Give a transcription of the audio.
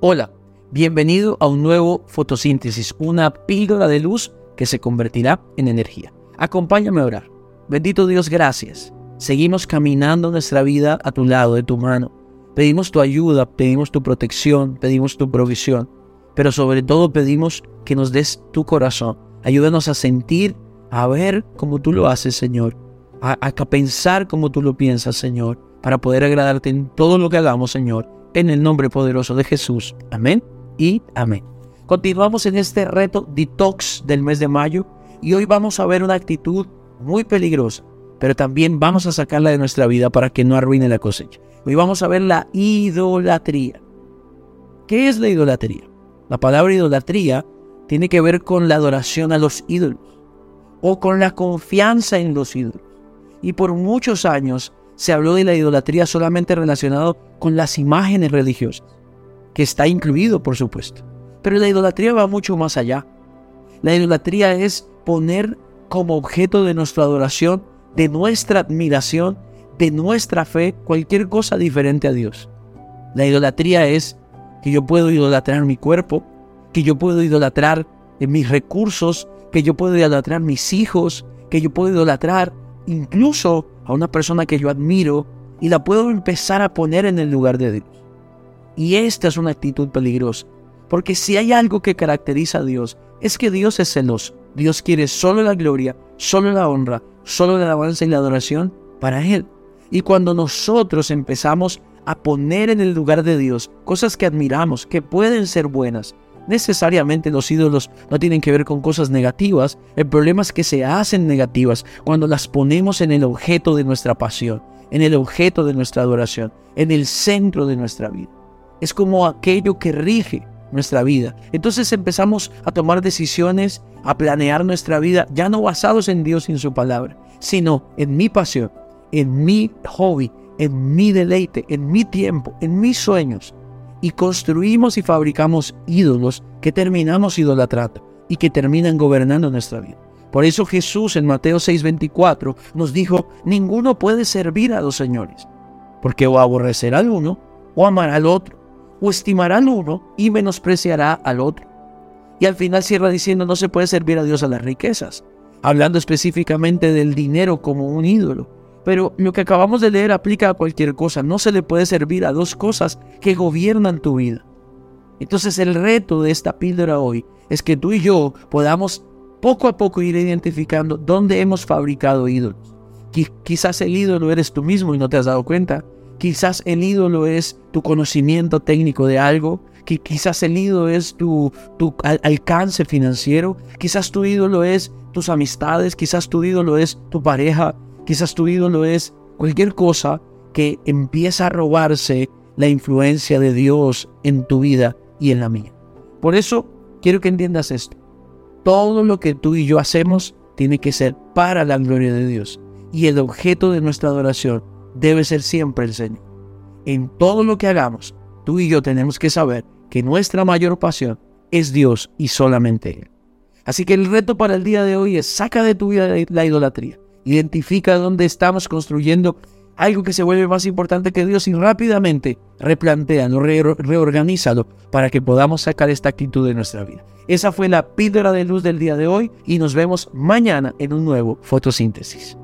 Hola, bienvenido a un nuevo fotosíntesis, una píldora de luz que se convertirá en energía. Acompáñame a orar. Bendito Dios, gracias. Seguimos caminando nuestra vida a tu lado, de tu mano. Pedimos tu ayuda, pedimos tu protección, pedimos tu provisión, pero sobre todo pedimos que nos des tu corazón. Ayúdanos a sentir, a ver como tú lo haces, Señor, a, pensar como tú lo piensas, Señor, para poder agradarte en todo lo que hagamos, Señor en el nombre poderoso de Jesús. Amén y amén. Continuamos en este reto detox del mes de mayo y hoy vamos a ver una actitud muy peligrosa, pero también vamos a sacarla de nuestra vida para que no arruine la cosecha. Hoy vamos a ver la idolatría. ¿Qué es la idolatría? La palabra idolatría tiene que ver con la adoración a los ídolos o con la confianza en los ídolos. Y por muchos años se habló de la idolatría solamente relacionado con las imágenes religiosas, que está incluido, por supuesto. Pero la idolatría va mucho más allá. La idolatría es poner como objeto de nuestra adoración, de nuestra admiración, de nuestra fe, cualquier cosa diferente a Dios. La idolatría es que yo puedo idolatrar mi cuerpo, que yo puedo idolatrar mis recursos, que yo puedo idolatrar mis hijos, que yo puedo idolatrar incluso a una persona que yo admiro y la puedo empezar a poner en el lugar de Dios. Y esta es una actitud peligrosa, porque si hay algo que caracteriza a Dios, es que Dios es celoso. Dios quiere solo la gloria, solo la honra, solo la alabanza y la adoración para Él. Y cuando nosotros empezamos a poner en el lugar de Dios cosas que admiramos, que pueden ser buenas, necesariamente los ídolos no tienen que ver con cosas negativas. El problema es que se hacen negativas cuando las ponemos en el objeto de nuestra pasión, en el objeto de nuestra adoración, en el centro de nuestra vida. Es como aquello que rige nuestra vida. Entonces empezamos a tomar decisiones, a planear nuestra vida, ya no basados en Dios y en su palabra, sino en mi pasión, en mi hobby, en mi deleite, en mi tiempo, en mis sueños, y construimos y fabricamos ídolos que terminamos idolatrando y que terminan gobernando nuestra vida. Por eso Jesús en Mateo 6:24 nos dijo, ninguno puede servir a dos señores, porque o aborrecerá al uno o amará al otro, o estimará al uno y menospreciará al otro. Y al final cierra diciendo, no se puede servir a Dios a las riquezas, hablando específicamente del dinero como un ídolo. Pero lo que acabamos de leer aplica a cualquier cosa. No se le puede servir a dos cosas que gobiernan tu vida. Entonces el reto de esta píldora hoy es que tú y yo podamos poco a poco ir identificando dónde hemos fabricado ídolos. Quizás el ídolo eres tú mismo y no te has dado cuenta. Quizás el ídolo es tu conocimiento técnico de algo. Quizás el ídolo es tu alcance financiero. Quizás tu ídolo es tus amistades. Quizás tu ídolo es tu pareja. Quizás tu ídolo es cualquier cosa que empieza a robarse la influencia de Dios en tu vida y en la mía. Por eso quiero que entiendas esto. Todo lo que tú y yo hacemos tiene que ser para la gloria de Dios. Y el objeto de nuestra adoración debe ser siempre el Señor. En todo lo que hagamos, tú y yo tenemos que saber que nuestra mayor pasión es Dios y solamente Él. Así que el reto para el día de hoy es saca de tu vida la idolatría. Identifica dónde estamos construyendo algo que se vuelve más importante que Dios y rápidamente replantealo, re reorganízalo para que podamos sacar esta actitud de nuestra vida. Esa fue la píldora de luz del día de hoy y nos vemos mañana en un nuevo fotosíntesis.